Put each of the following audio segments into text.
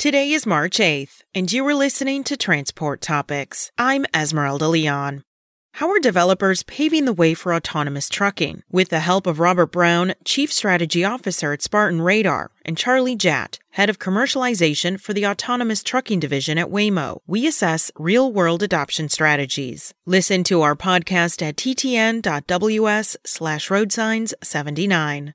Today is March 8th, and you are listening to Transport Topics. I'm Esmeralda Leon. How are developers paving the way for autonomous trucking? With the help of Robert Brown, Chief Strategy Officer at Spartan Radar, and Charlie Jatt, Head of Commercialization for the Autonomous Trucking Division at Waymo, we assess real world adoption strategies. Listen to our podcast at ttn.ws slash roadsigns79.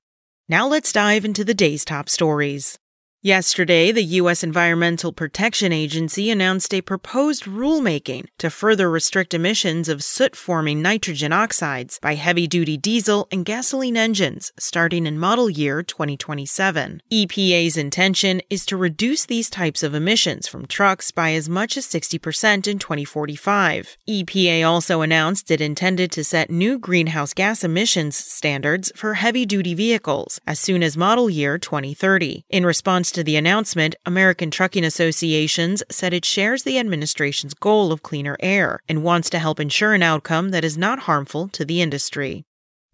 Now let's dive into the day's top stories. Yesterday, the U.S. Environmental Protection Agency announced a proposed rulemaking to further restrict emissions of soot forming nitrogen oxides by heavy duty diesel and gasoline engines starting in model year 2027. EPA's intention is to reduce these types of emissions from trucks by as much as 60% in 2045. EPA also announced it intended to set new greenhouse gas emissions standards for heavy duty vehicles as soon as model year 2030. In response to the announcement, American Trucking Associations said it shares the administration's goal of cleaner air and wants to help ensure an outcome that is not harmful to the industry.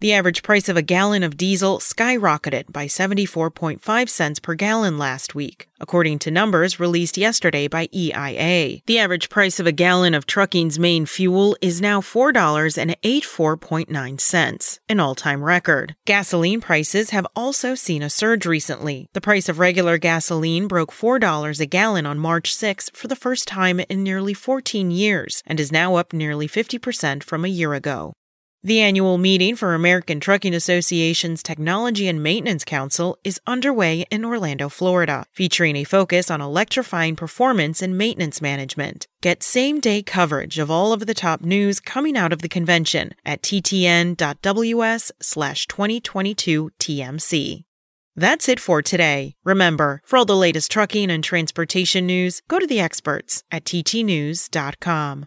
The average price of a gallon of diesel skyrocketed by 74.5 cents per gallon last week, according to numbers released yesterday by EIA. The average price of a gallon of trucking's main fuel is now $4.84.9, an all-time record. Gasoline prices have also seen a surge recently. The price of regular gasoline broke $4 a gallon on March 6 for the first time in nearly 14 years and is now up nearly 50% from a year ago. The annual meeting for American Trucking Association's Technology and Maintenance Council is underway in Orlando, Florida, featuring a focus on electrifying performance and maintenance management. Get same day coverage of all of the top news coming out of the convention at ttn.ws slash 2022 TMC. That's it for today. Remember, for all the latest trucking and transportation news, go to the experts at ttnews.com.